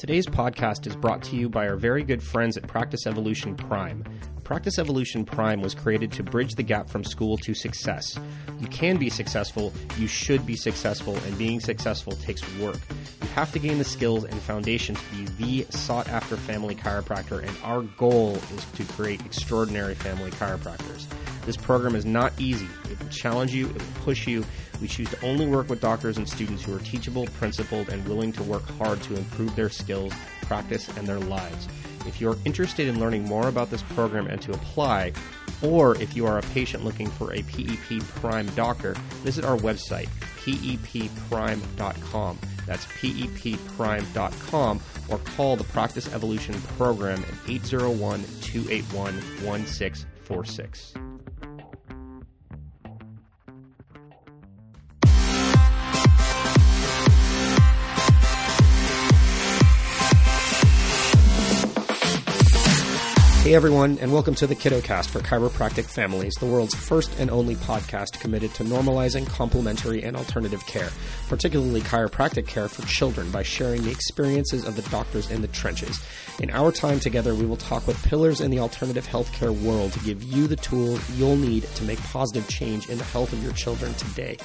Today's podcast is brought to you by our very good friends at Practice Evolution Prime. Practice Evolution Prime was created to bridge the gap from school to success. You can be successful, you should be successful, and being successful takes work. You have to gain the skills and foundation to be the sought after family chiropractor, and our goal is to create extraordinary family chiropractors. This program is not easy. It will challenge you, it will push you. We choose to only work with doctors and students who are teachable, principled, and willing to work hard to improve their skills, practice, and their lives. If you're interested in learning more about this program and to apply, or if you are a patient looking for a PEP Prime doctor, visit our website, pepprime.com. That's pepprime.com or call the Practice Evolution Program at 801 281 1646. Hey everyone, and welcome to the KiddoCast for chiropractic families, the world's first and only podcast committed to normalizing complementary and alternative care, particularly chiropractic care for children, by sharing the experiences of the doctors in the trenches. In our time together, we will talk with pillars in the alternative healthcare world to give you the tools you'll need to make positive change in the health of your children today.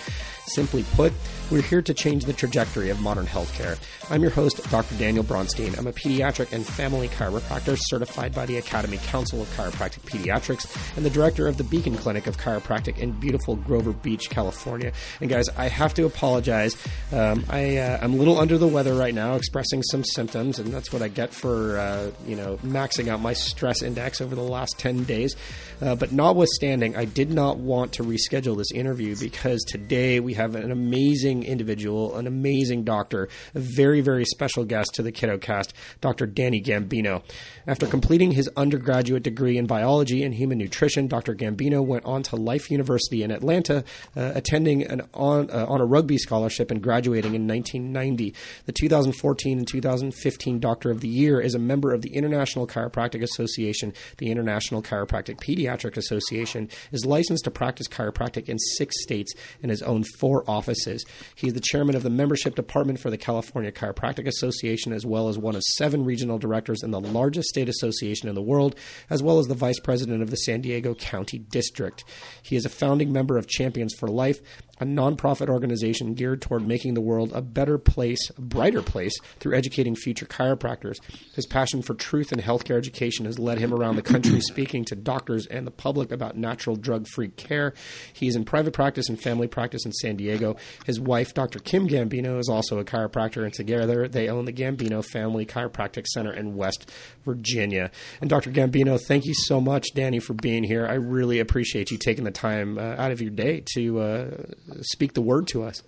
Simply put, we're here to change the trajectory of modern healthcare. I'm your host, Dr. Daniel Bronstein. I'm a pediatric and family chiropractor certified by the Academy Council of Chiropractic Pediatrics and the director of the Beacon Clinic of Chiropractic in beautiful Grover Beach, California. And guys, I have to apologize. Um, I, uh, I'm a little under the weather right now, expressing some symptoms, and that's what I get for uh, you know maxing out my stress index over the last 10 days. Uh, but notwithstanding, I did not want to reschedule this interview because today we have an amazing individual, an amazing doctor, a very, very special guest to the KiddoCast, Dr. Danny Gambino. After completing his undergraduate degree in biology and human nutrition, Dr. Gambino went on to Life University in Atlanta, uh, attending an on, uh, on a rugby scholarship and graduating in 1990. The 2014 and 2015 Doctor of the Year is a member of the International Chiropractic Association, the International Chiropractic Pediatric Association, is licensed to practice chiropractic in six states and has owned four offices. He is the chairman of the membership department for the California Chiropractic Association, as well as one of seven regional directors in the largest state association in the world, as well as the vice president of the San Diego County District. He is a founding member of Champions for Life, a nonprofit organization geared toward making the world a better place, a brighter place, through educating future chiropractors. His passion for truth and healthcare education has led him around the country speaking to doctors and the public about natural drug free care. He is in private practice and family practice in San Diego. His wife, Dr. Kim Gambino, is also a chiropractor, and together they own the Gambino Family Chiropractic Center in West Virginia. And Dr. Gambino, thank you so much, Danny, for being here. I really appreciate you taking the time uh, out of your day to. Uh, speak the word to us.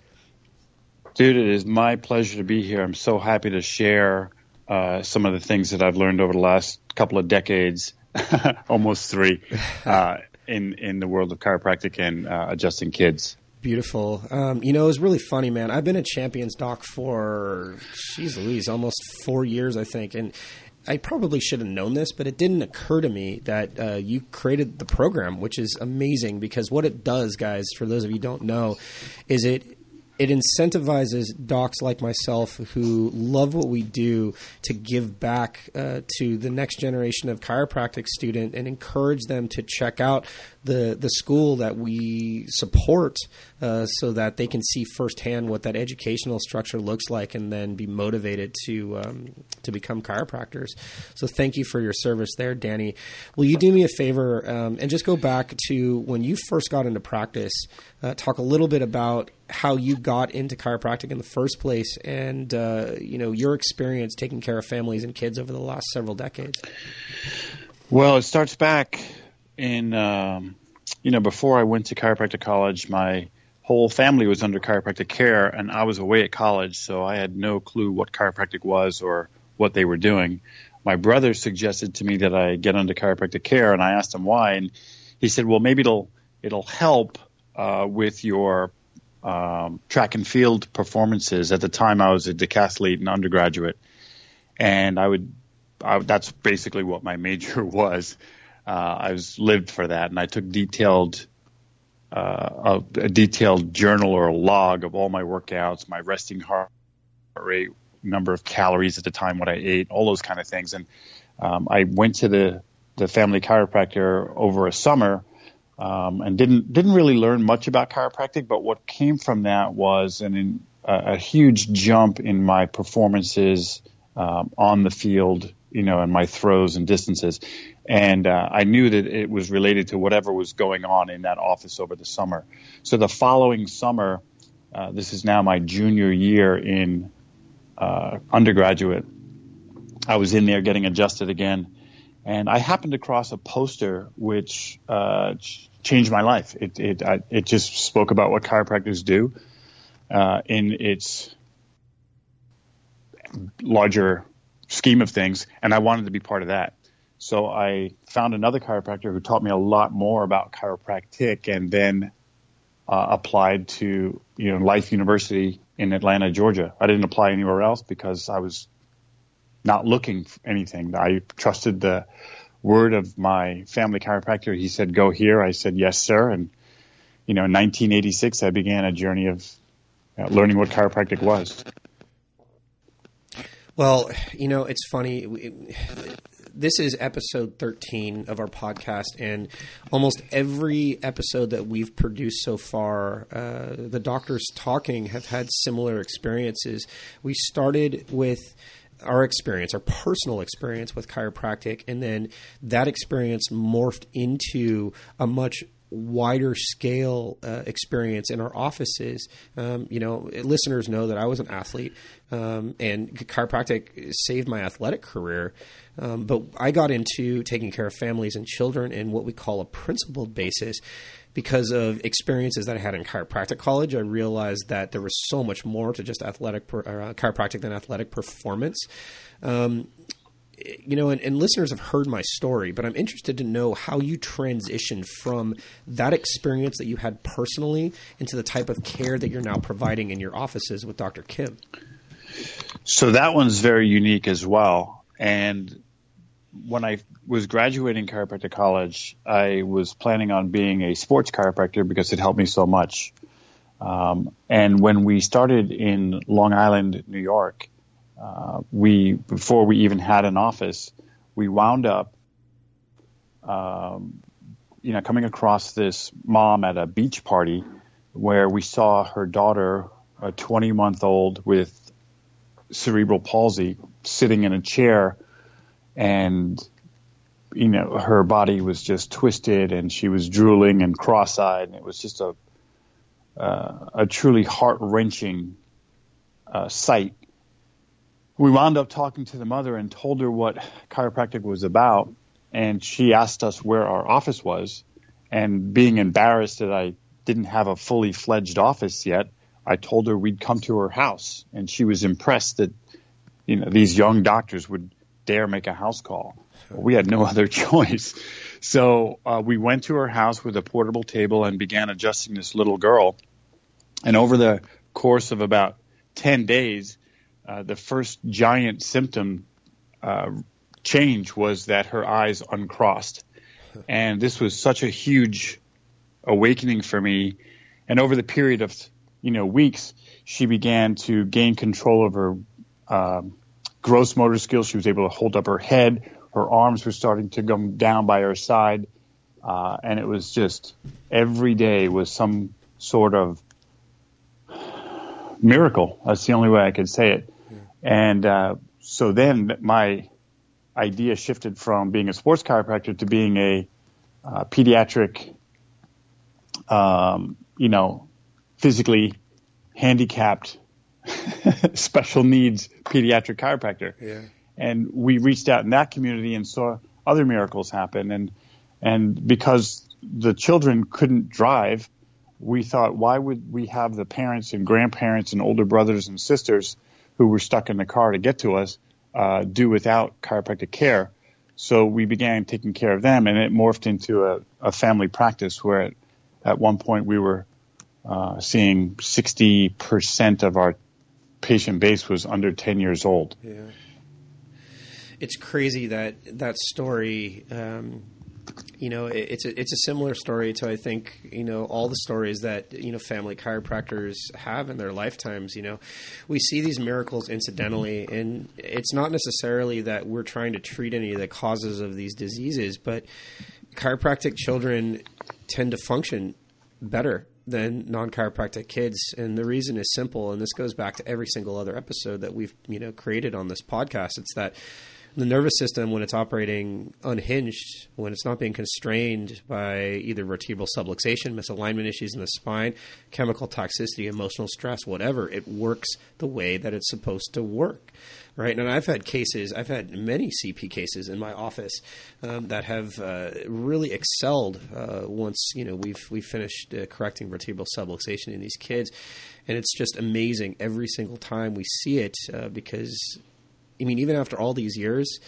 Dude, it is my pleasure to be here. I'm so happy to share uh, some of the things that I've learned over the last couple of decades, almost three, uh, in in the world of chiropractic and uh, adjusting kids. Beautiful. Um, you know, it was really funny, man. I've been a Champions doc for, jeez Louise, almost four years, I think, and I probably should have known this, but it didn't occur to me that uh, you created the program, which is amazing because what it does, guys, for those of you don't know, is it it incentivizes docs like myself who love what we do to give back uh, to the next generation of chiropractic student and encourage them to check out the the school that we support uh, so that they can see firsthand what that educational structure looks like and then be motivated to um, to become chiropractors. So thank you for your service there, Danny. Will you do me a favor um, and just go back to when you first got into practice? Uh, talk a little bit about how you got into chiropractic in the first place, and uh, you know your experience taking care of families and kids over the last several decades. Well, it starts back in um, you know before I went to chiropractic college, my whole family was under chiropractic care, and I was away at college, so I had no clue what chiropractic was or what they were doing. My brother suggested to me that I get under chiropractic care, and I asked him why, and he said, "Well, maybe it'll it'll help uh, with your um, track and field performances. At the time, I was a decathlete and undergraduate, and I would I, that's basically what my major was uh, I was lived for that, and I took detailed uh, a, a, detailed journal or a log of all my workouts, my resting heart rate, number of calories at the time, what I ate, all those kind of things. And um, I went to the the family chiropractor over a summer um, and didn't didn't really learn much about chiropractic. But what came from that was an, a, a huge jump in my performances um, on the field, you know, and my throws and distances. And uh, I knew that it was related to whatever was going on in that office over the summer. So the following summer, uh, this is now my junior year in uh, undergraduate. I was in there getting adjusted again, and I happened across a poster which uh, changed my life. It it I, it just spoke about what chiropractors do uh, in its larger scheme of things, and I wanted to be part of that. So I found another chiropractor who taught me a lot more about chiropractic, and then uh, applied to you know Life University in Atlanta, Georgia. I didn't apply anywhere else because I was not looking for anything. I trusted the word of my family chiropractor. He said, "Go here." I said, "Yes, sir." And you know, in 1986, I began a journey of uh, learning what chiropractic was. Well, you know, it's funny. This is episode 13 of our podcast, and almost every episode that we've produced so far, uh, the doctors talking have had similar experiences. We started with our experience, our personal experience with chiropractic, and then that experience morphed into a much wider scale uh, experience in our offices. Um, you know, listeners know that I was an athlete, um, and chiropractic saved my athletic career. Um, but I got into taking care of families and children in what we call a principled basis. Because of experiences that I had in chiropractic college, I realized that there was so much more to just athletic per, uh, chiropractic than athletic performance. Um, you know, and, and, listeners have heard my story, but I'm interested to know how you transitioned from that experience that you had personally into the type of care that you're now providing in your offices with Dr. Kim. So that one's very unique as well. And when I was graduating chiropractic college, I was planning on being a sports chiropractor because it helped me so much. Um, and when we started in Long Island, New York, uh, we before we even had an office, we wound up, um, you know, coming across this mom at a beach party where we saw her daughter, a 20 month old with cerebral palsy, sitting in a chair, and you know her body was just twisted and she was drooling and cross-eyed, and it was just a uh, a truly heart wrenching uh, sight we wound up talking to the mother and told her what chiropractic was about. And she asked us where our office was. And being embarrassed that I didn't have a fully fledged office yet, I told her we'd come to her house. And she was impressed that, you know, these young doctors would dare make a house call. We had no other choice. So uh, we went to her house with a portable table and began adjusting this little girl. And over the course of about 10 days, uh, the first giant symptom uh, change was that her eyes uncrossed. And this was such a huge awakening for me. And over the period of, you know, weeks, she began to gain control of her um, gross motor skills. She was able to hold up her head. Her arms were starting to come down by her side. Uh, and it was just every day was some sort of miracle. That's the only way I could say it. And uh, so then my idea shifted from being a sports chiropractor to being a uh, pediatric, um, you know, physically handicapped, special needs pediatric chiropractor. Yeah. And we reached out in that community and saw other miracles happen. And and because the children couldn't drive, we thought, why would we have the parents and grandparents and older brothers and sisters who were stuck in the car to get to us uh, do without chiropractic care. So we began taking care of them, and it morphed into a, a family practice where at, at one point we were uh, seeing 60% of our patient base was under 10 years old. Yeah. It's crazy that that story um, you know, it's a, it's a similar story to I think you know all the stories that you know family chiropractors have in their lifetimes. You know, we see these miracles incidentally, mm-hmm. and it's not necessarily that we're trying to treat any of the causes of these diseases, but chiropractic children tend to function better than non-chiropractic kids and the reason is simple and this goes back to every single other episode that we've you know created on this podcast it's that the nervous system when it's operating unhinged when it's not being constrained by either vertebral subluxation misalignment issues in the spine chemical toxicity emotional stress whatever it works the way that it's supposed to work right? And I've had cases, I've had many CP cases in my office um, that have uh, really excelled uh, once you know we've we finished uh, correcting vertebral subluxation in these kids, and it's just amazing every single time we see it uh, because, I mean, even after all these years.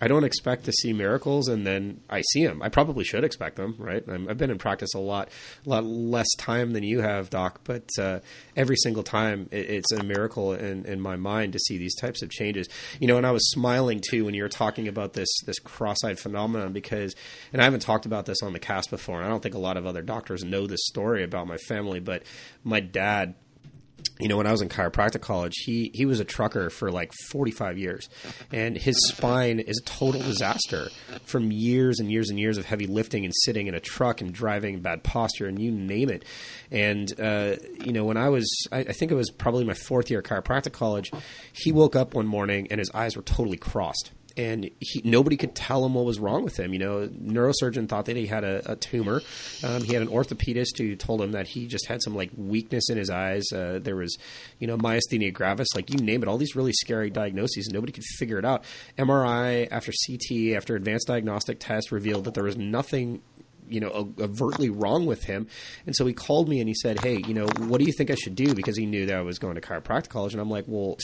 I don't expect to see miracles, and then I see them. I probably should expect them, right? i have been in practice a lot, a lot less time than you have, Doc. But uh, every single time, it, it's a miracle in, in my mind to see these types of changes. You know, and I was smiling too when you were talking about this this cross-eyed phenomenon because, and I haven't talked about this on the cast before, and I don't think a lot of other doctors know this story about my family, but my dad you know, when I was in chiropractic college, he he was a trucker for like 45 years, and his spine is a total disaster from years and years and years of heavy lifting and sitting in a truck and driving bad posture and you name it. And uh, you know, when I was, I, I think it was probably my fourth year at chiropractic college, he woke up one morning and his eyes were totally crossed and he, nobody could tell him what was wrong with him. You know, neurosurgeon thought that he had a, a tumor. Um, he had an orthopedist who told him that he just had some like weakness in his eyes. Uh, there was, you know, myasthenia gravis, like you name it, all these really scary diagnoses, and nobody could figure it out. MRI after CT after advanced diagnostic tests revealed that there was nothing you know overtly wrong with him and so he called me and he said hey you know what do you think i should do because he knew that i was going to chiropractic college and i'm like well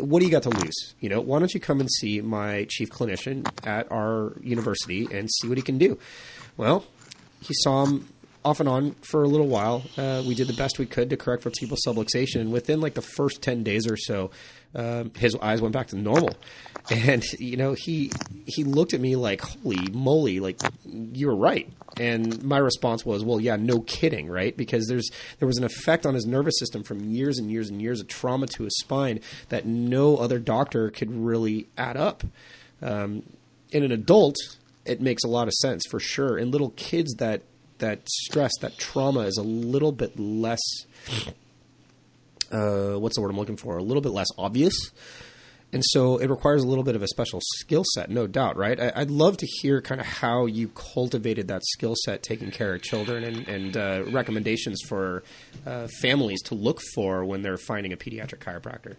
what do you got to lose? You know, why don't you come and see my chief clinician at our university and see what he can do? Well, he saw him off and on for a little while. Uh, we did the best we could to correct for vertebral subluxation. And Within like the first ten days or so, um, his eyes went back to normal, and you know he he looked at me like, "Holy moly! Like you're right." And my response was, "Well, yeah, no kidding, right? Because there's there was an effect on his nervous system from years and years and years of trauma to his spine that no other doctor could really add up." Um, in an adult, it makes a lot of sense for sure. In little kids, that that stress, that trauma is a little bit less uh, what's the word I'm looking for? A little bit less obvious. And so it requires a little bit of a special skill set, no doubt, right? I, would love to hear kind of how you cultivated that skill set taking care of children and, and uh, recommendations for uh, families to look for when they're finding a pediatric chiropractor.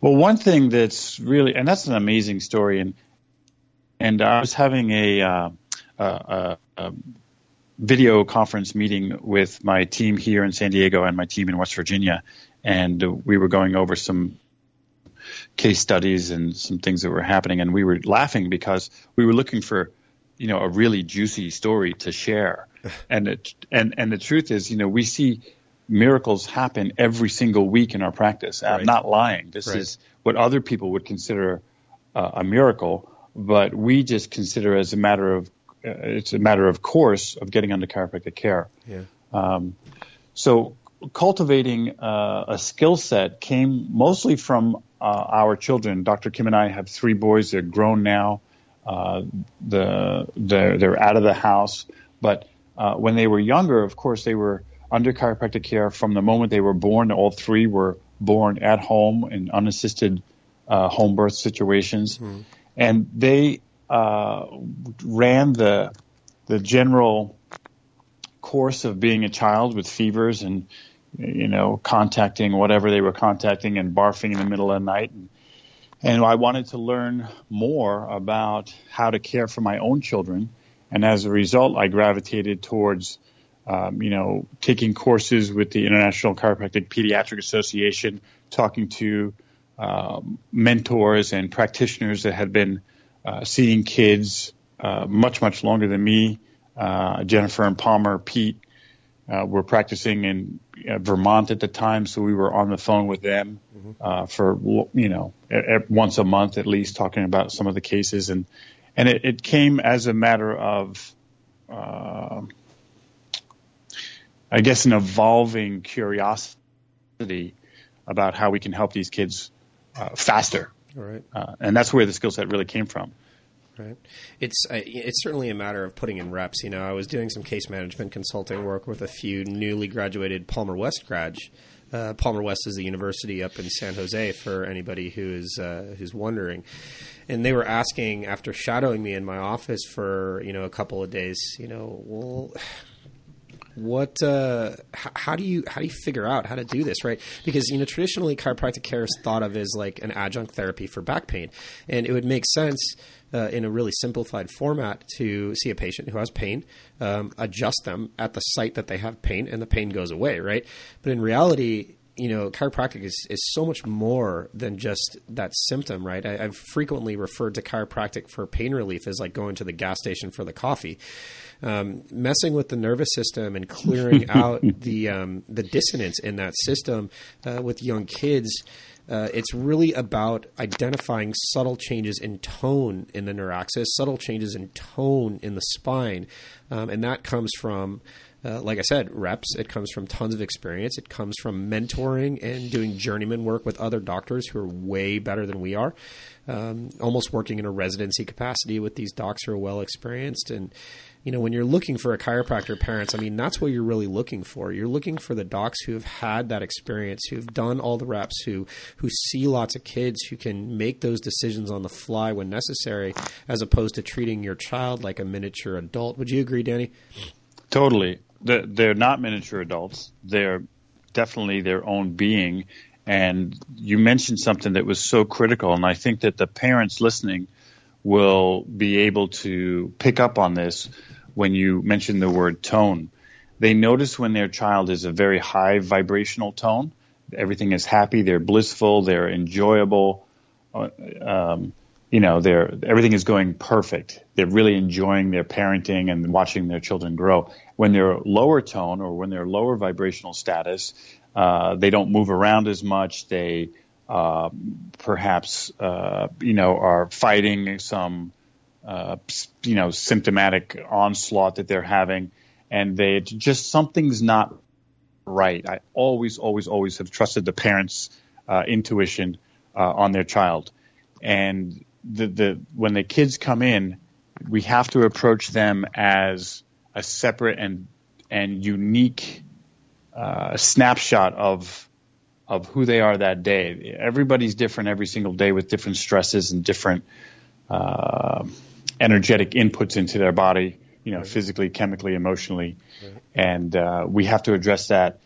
Well, one thing that's really, and that's an amazing story, and and I was having a, uh, a, a video conference meeting with my team here in San Diego and my team in West Virginia, and we were going over some case studies and some things that were happening, and we were laughing because we were looking for, you know, a really juicy story to share, and it, and and the truth is, you know, we see miracles happen every single week in our practice. Right. I'm not lying. This right. is what other people would consider uh, a miracle, but we just consider as a matter of it's a matter of course of getting under chiropractic care. Yeah. Um, so cultivating uh, a skill set came mostly from uh, our children. Dr. Kim and I have three boys. They're grown now. Uh, the they're, they're out of the house, but uh, when they were younger, of course, they were under chiropractic care from the moment they were born. All three were born at home in unassisted uh, home birth situations, mm-hmm. and they uh, ran the the general course of being a child with fevers and you know contacting whatever they were contacting and barfing in the middle of the night. And, and I wanted to learn more about how to care for my own children. And as a result I gravitated towards um, you know taking courses with the International Chiropractic Pediatric Association talking to uh, mentors and practitioners that had been uh, seeing kids uh, much much longer than me uh, Jennifer and Palmer, Peet uh, were practicing in uh, Vermont at the time, so we were on the phone with them mm-hmm. uh, for you know at, at once a month at least, talking about some of the cases and and it, it came as a matter of, uh, I guess, an evolving curiosity about how we can help these kids uh, faster. Right. Uh, and that's where the skill set really came from. Right. It's uh, it's certainly a matter of putting in reps. You know, I was doing some case management consulting work with a few newly graduated Palmer West grads. Uh, Palmer West is the university up in San Jose for anybody who is uh, who's wondering. And they were asking after shadowing me in my office for you know a couple of days. You know, well, what uh, how do you how do you figure out how to do this right? Because you know traditionally chiropractic care is thought of as like an adjunct therapy for back pain. And it would make sense uh, in a really simplified format to see a patient who has pain um, adjust them at the site that they have pain and the pain goes away right? But in reality you know, chiropractic is, is so much more than just that symptom, right? I, have frequently referred to chiropractic for pain relief as like going to the gas station for the coffee um, messing with the nervous system and clearing out the um, the dissonance in that system uh, with young kids. Uh, it's really about identifying subtle changes in tone in the neuraxis, subtle changes in tone in the spine, um, and that comes from uh, like I said, reps. It comes from tons of experience. It comes from mentoring and doing journeyman work with other doctors who are way better than we are. Um, almost working in a residency capacity with these docs who are well experienced. And, you know, when you're looking for a chiropractor, parents, I mean, that's what you're really looking for. You're looking for the docs who have had that experience, who've done all the reps, who who see lots of kids, who can make those decisions on the fly when necessary, as opposed to treating your child like a miniature adult. Would you agree, Danny? Totally they're not miniature adults. They're definitely their own being. And you mentioned something that was so critical, and I think that the parents listening will be able to pick up on this when you mention the word tone. They notice when their child is a very high vibrational tone. Everything is happy, they're blissful, they're enjoyable. Uh, um, you know, they're everything is going perfect. They're really enjoying their parenting and watching their children grow. When they're lower tone or when they're lower vibrational status, uh, they don't move around as much. They uh, perhaps uh, you know are fighting some uh, you know symptomatic onslaught that they're having, and they just something's not right. I always, always, always have trusted the parents' uh, intuition uh, on their child, and the, the when the kids come in, we have to approach them as a separate and and unique uh, snapshot of of who they are that day. Everybody's different every single day with different stresses and different uh, energetic inputs into their body. You know, right. physically, chemically, emotionally, right. and uh, we have to address that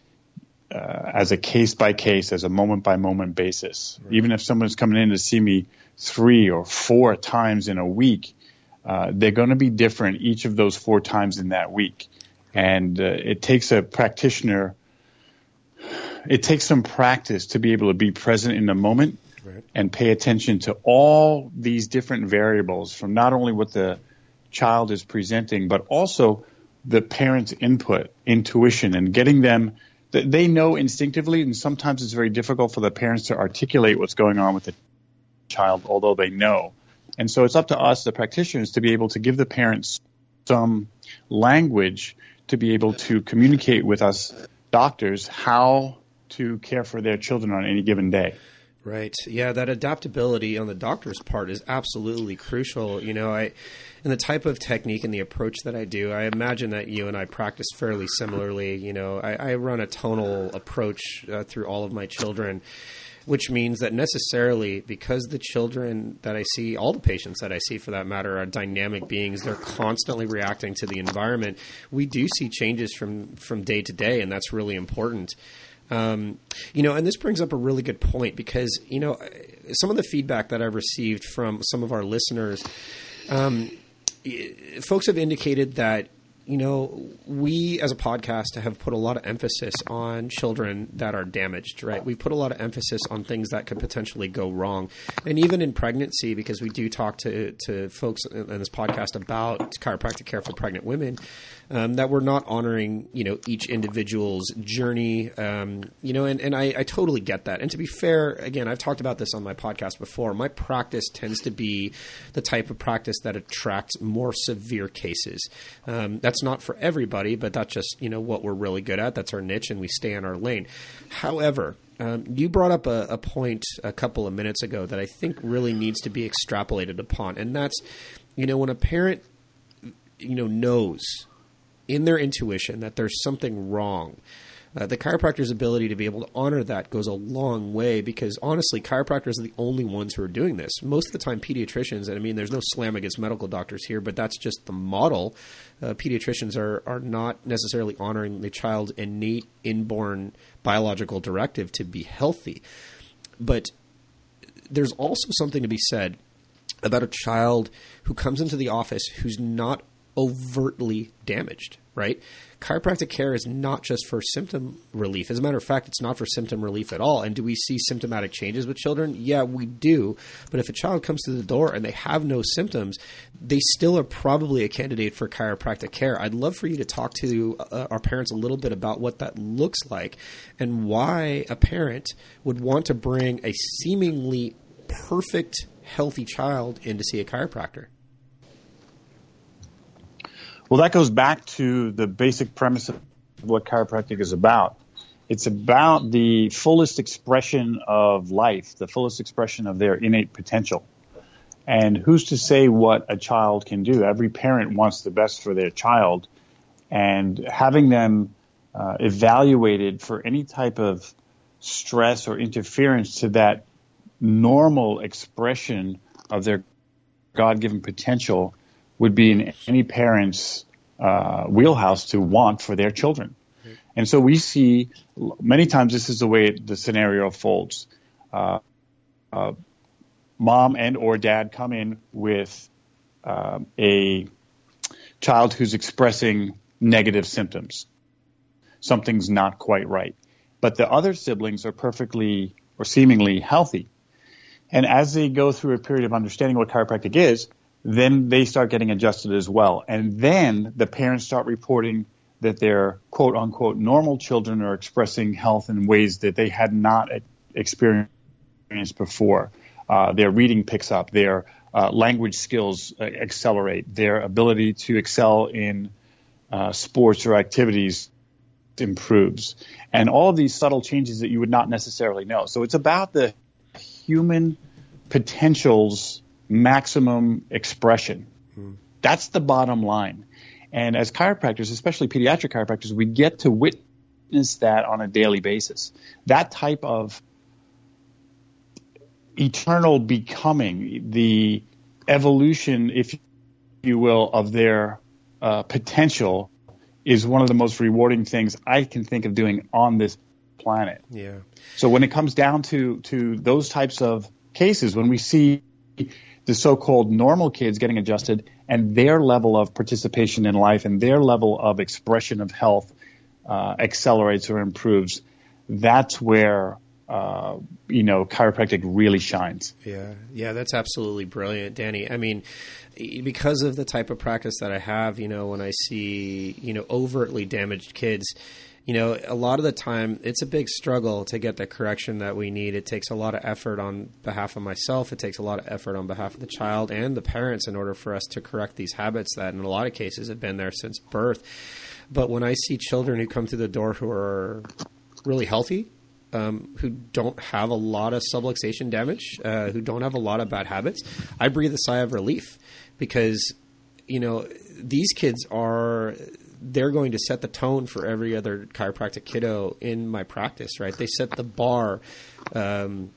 uh, as a case by case, as a moment by moment basis. Right. Even if someone's coming in to see me three or four times in a week, uh, they're going to be different each of those four times in that week. And uh, it takes a practitioner, it takes some practice to be able to be present in the moment right. and pay attention to all these different variables from not only what the child is presenting, but also the parent's input, intuition, and getting them. They know instinctively, and sometimes it's very difficult for the parents to articulate what's going on with the child, although they know. And so it's up to us, the practitioners, to be able to give the parents some language to be able to communicate with us doctors how to care for their children on any given day. Right. Yeah, that adaptability on the doctor's part is absolutely crucial. You know, I and the type of technique and the approach that I do, I imagine that you and I practice fairly similarly. You know, I, I run a tonal approach uh, through all of my children which means that necessarily because the children that I see, all the patients that I see for that matter, are dynamic beings, they're constantly reacting to the environment. We do see changes from from day to day, and that's really important. Um, you know, and this brings up a really good point because you know some of the feedback that I've received from some of our listeners, um, folks have indicated that you know, we as a podcast have put a lot of emphasis on children that are damaged, right? We've put a lot of emphasis on things that could potentially go wrong. And even in pregnancy, because we do talk to, to folks in this podcast about chiropractic care for pregnant women, um, that we're not honoring, you know, each individual's journey, um, you know, and, and I, I totally get that. And to be fair, again, I've talked about this on my podcast before. My practice tends to be the type of practice that attracts more severe cases. Um, that's not for everybody, but that's just, you know, what we're really good at. That's our niche, and we stay in our lane. However, um, you brought up a, a, point a couple of minutes ago that I think really needs to be extrapolated upon, and that's, you know, when a parent, you know, knows in their intuition that there's something wrong. Uh, the chiropractor's ability to be able to honor that goes a long way because honestly, chiropractors are the only ones who are doing this. Most of the time, pediatricians, and I mean, there's no slam against medical doctors here, but that's just the model. Uh, pediatricians are, are not necessarily honoring the child's innate, inborn biological directive to be healthy. But there's also something to be said about a child who comes into the office who's not overtly damaged, right? Chiropractic care is not just for symptom relief. As a matter of fact, it's not for symptom relief at all. And do we see symptomatic changes with children? Yeah, we do. But if a child comes to the door and they have no symptoms, they still are probably a candidate for chiropractic care. I'd love for you to talk to uh, our parents a little bit about what that looks like and why a parent would want to bring a seemingly perfect, healthy child in to see a chiropractor. Well, that goes back to the basic premise of what chiropractic is about. It's about the fullest expression of life, the fullest expression of their innate potential. And who's to say what a child can do? Every parent wants the best for their child, and having them uh, evaluated for any type of stress or interference to that normal expression of their God given potential would be in any parent's uh, wheelhouse to want for their children. Mm-hmm. And so we see many times this is the way the scenario folds. Uh, uh, mom and or dad come in with um, a child who's expressing negative symptoms. Something's not quite right. But the other siblings are perfectly or seemingly healthy. And as they go through a period of understanding what chiropractic is, then they start getting adjusted as well. And then the parents start reporting that their quote unquote normal children are expressing health in ways that they had not experienced before. Uh, their reading picks up, their uh, language skills uh, accelerate, their ability to excel in uh, sports or activities improves. And all of these subtle changes that you would not necessarily know. So it's about the human potentials maximum expression. Hmm. That's the bottom line. And as chiropractors, especially pediatric chiropractors, we get to witness that on a daily basis. That type of eternal becoming, the evolution, if you will, of their uh, potential is one of the most rewarding things I can think of doing on this planet. Yeah. So when it comes down to to those types of cases, when we see the so-called normal kids getting adjusted and their level of participation in life and their level of expression of health uh, accelerates or improves, that's where uh, you know chiropractic really shines. Yeah, yeah, that's absolutely brilliant, Danny. I mean, because of the type of practice that I have, you know, when I see you know overtly damaged kids you know, a lot of the time it's a big struggle to get the correction that we need. It takes a lot of effort on behalf of myself. It takes a lot of effort on behalf of the child and the parents in order for us to correct these habits that, in a lot of cases, have been there since birth. But when I see children who come through the door who are really healthy, um, who don't have a lot of subluxation damage, uh, who don't have a lot of bad habits, I breathe a sigh of relief because you know these kids are they're going to set the tone for every other chiropractic kiddo in my practice, right? They set the bar um,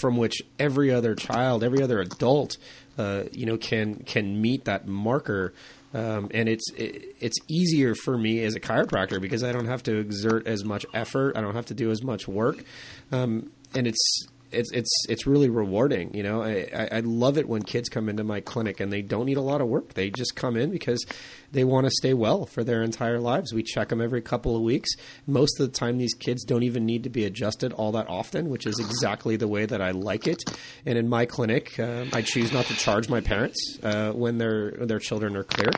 from which every other child, every other adult, uh, you know, can can meet that marker. Um, and it's it, it's easier for me as a chiropractor because I don't have to exert as much effort. I don't have to do as much work, um, and it's it's it's it's really rewarding. You know, I, I, love it when kids come into my clinic and they don't need a lot of work. They just come in because they want to stay well for their entire lives. We check them every couple of weeks. Most of the time, these kids don't even need to be adjusted all that often, which is exactly the way that I like it. And in my clinic, uh, I choose not to charge my parents uh, when their their children are clear,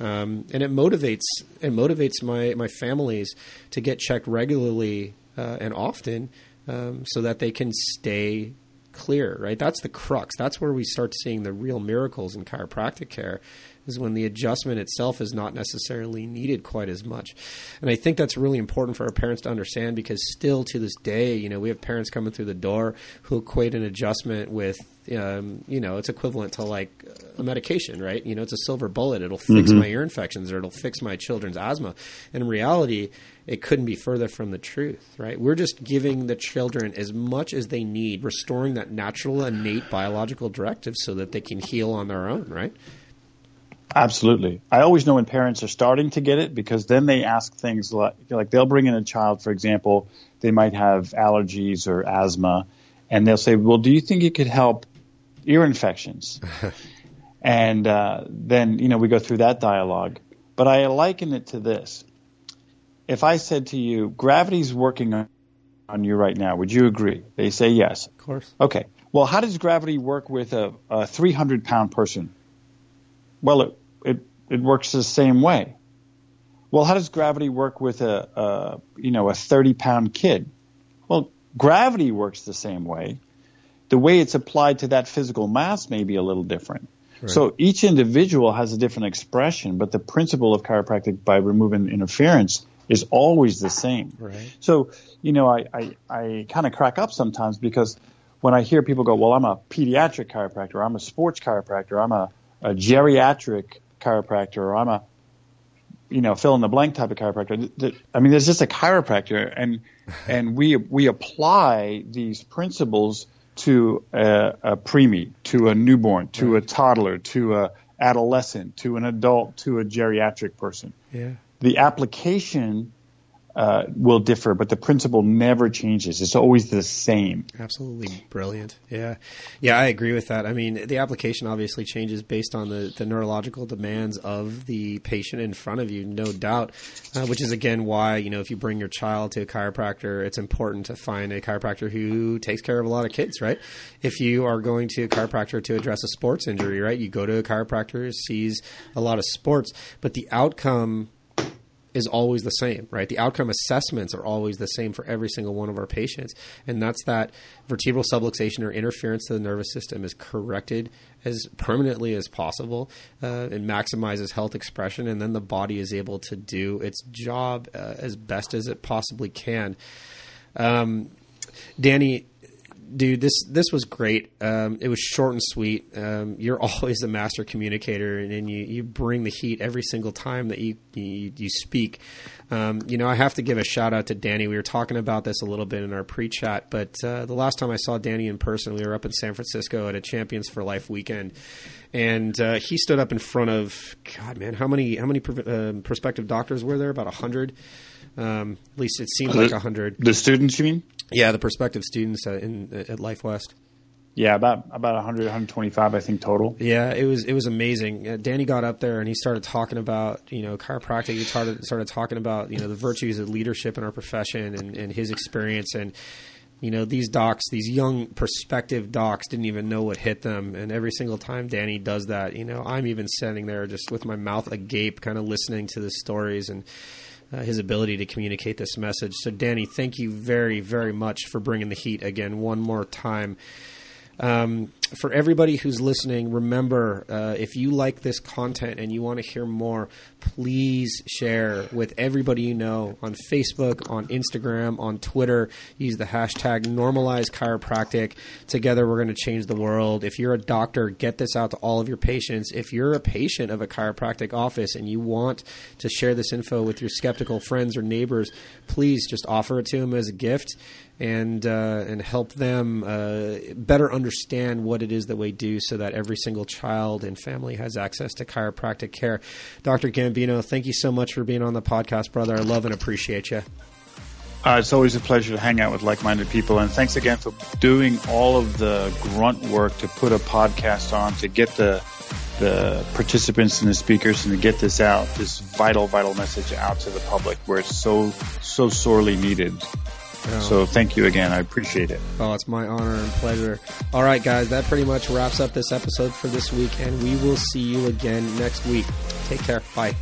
um, and it motivates it motivates my my families to get checked regularly uh, and often um, so that they can stay clear, right? That's the crux. That's where we start seeing the real miracles in chiropractic care is when the adjustment itself is not necessarily needed quite as much. And I think that's really important for our parents to understand because still to this day, you know, we have parents coming through the door who equate an adjustment with um, you know, it's equivalent to like a medication, right? You know, it's a silver bullet. It'll fix mm-hmm. my ear infections or it'll fix my children's asthma. And in reality, it couldn't be further from the truth, right? We're just giving the children as much as they need, restoring that natural, innate biological directive so that they can heal on their own, right? Absolutely. I always know when parents are starting to get it because then they ask things like, like they'll bring in a child, for example, they might have allergies or asthma, and they'll say, Well, do you think it could help ear infections? and uh, then, you know, we go through that dialogue. But I liken it to this. If I said to you, gravity's working on you right now, would you agree? They say yes. Of course. Okay. Well, how does gravity work with a, a 300 pound person? Well, it it, works the same way. Well, how does gravity work with a, a you know a 30 pound kid? Well, gravity works the same way. The way it's applied to that physical mass may be a little different. Right. So each individual has a different expression, but the principle of chiropractic by removing interference is always the same. Right. So, you know, I, I, I kind of crack up sometimes because when I hear people go, well, I'm a pediatric chiropractor, I'm a sports chiropractor, I'm a, a geriatric chiropractor or I'm a you know fill in the blank type of chiropractor. I mean, there's just a chiropractor, and and we we apply these principles to a, a preemie, to a newborn, to right. a toddler, to a adolescent, to an adult, to a geriatric person. Yeah. The application uh, will differ, but the principle never changes. It's always the same. Absolutely brilliant. Yeah, yeah, I agree with that. I mean, the application obviously changes based on the, the neurological demands of the patient in front of you, no doubt. Uh, which is again why you know if you bring your child to a chiropractor, it's important to find a chiropractor who takes care of a lot of kids, right? If you are going to a chiropractor to address a sports injury, right, you go to a chiropractor who sees a lot of sports, but the outcome is always the same, right? The outcome assessments are always the same for every single one of our patients. And that's that vertebral subluxation or interference to the nervous system is corrected as permanently as possible. Uh, it maximizes health expression, and then the body is able to do its job uh, as best as it possibly can. Um, Danny, dude, this this was great. Um, it was short and sweet. Um, you're always a master communicator, and, and, you, you bring the heat every single time that you you, you speak. Um, you know, I have to give a shout out to Danny. We were talking about this a little bit in our pre-chat, but uh, the last time I saw Danny in person, we were up in San Francisco at a Champions for Life weekend, and uh, he stood up in front of God, man, how many how many uh, prospective doctors were there? About a hundred. Um, at least it seemed like a hundred. The students, you mean? Yeah, the prospective students at, in, at Life West. Yeah, about about 100, 125, I think total. Yeah, it was it was amazing. Uh, Danny got up there and he started talking about you know chiropractic. He started started talking about you know the virtues of leadership in our profession and, and his experience and you know these docs these young prospective docs didn't even know what hit them and every single time danny does that you know i'm even sitting there just with my mouth agape kind of listening to the stories and uh, his ability to communicate this message. So, Danny, thank you very, very much for bringing the heat again one more time. Um, for everybody who's listening, remember uh, if you like this content and you want to hear more, please share with everybody you know on Facebook, on Instagram, on Twitter. Use the hashtag normalize chiropractic. Together, we're going to change the world. If you're a doctor, get this out to all of your patients. If you're a patient of a chiropractic office and you want to share this info with your skeptical friends or neighbors, please just offer it to them as a gift and uh, and help them uh, better understand what it is that we do, so that every single child and family has access to chiropractic care. Dr. Gambino, thank you so much for being on the podcast, brother. I love and appreciate you. Uh, it's always a pleasure to hang out with like-minded people, and thanks again for doing all of the grunt work to put a podcast on to get the the participants and the speakers and to get this out, this vital, vital message out to the public where it's so so sorely needed. So thank you again. I appreciate it. Oh, it's my honor and pleasure. All right, guys, that pretty much wraps up this episode for this week, and we will see you again next week. Take care. Bye.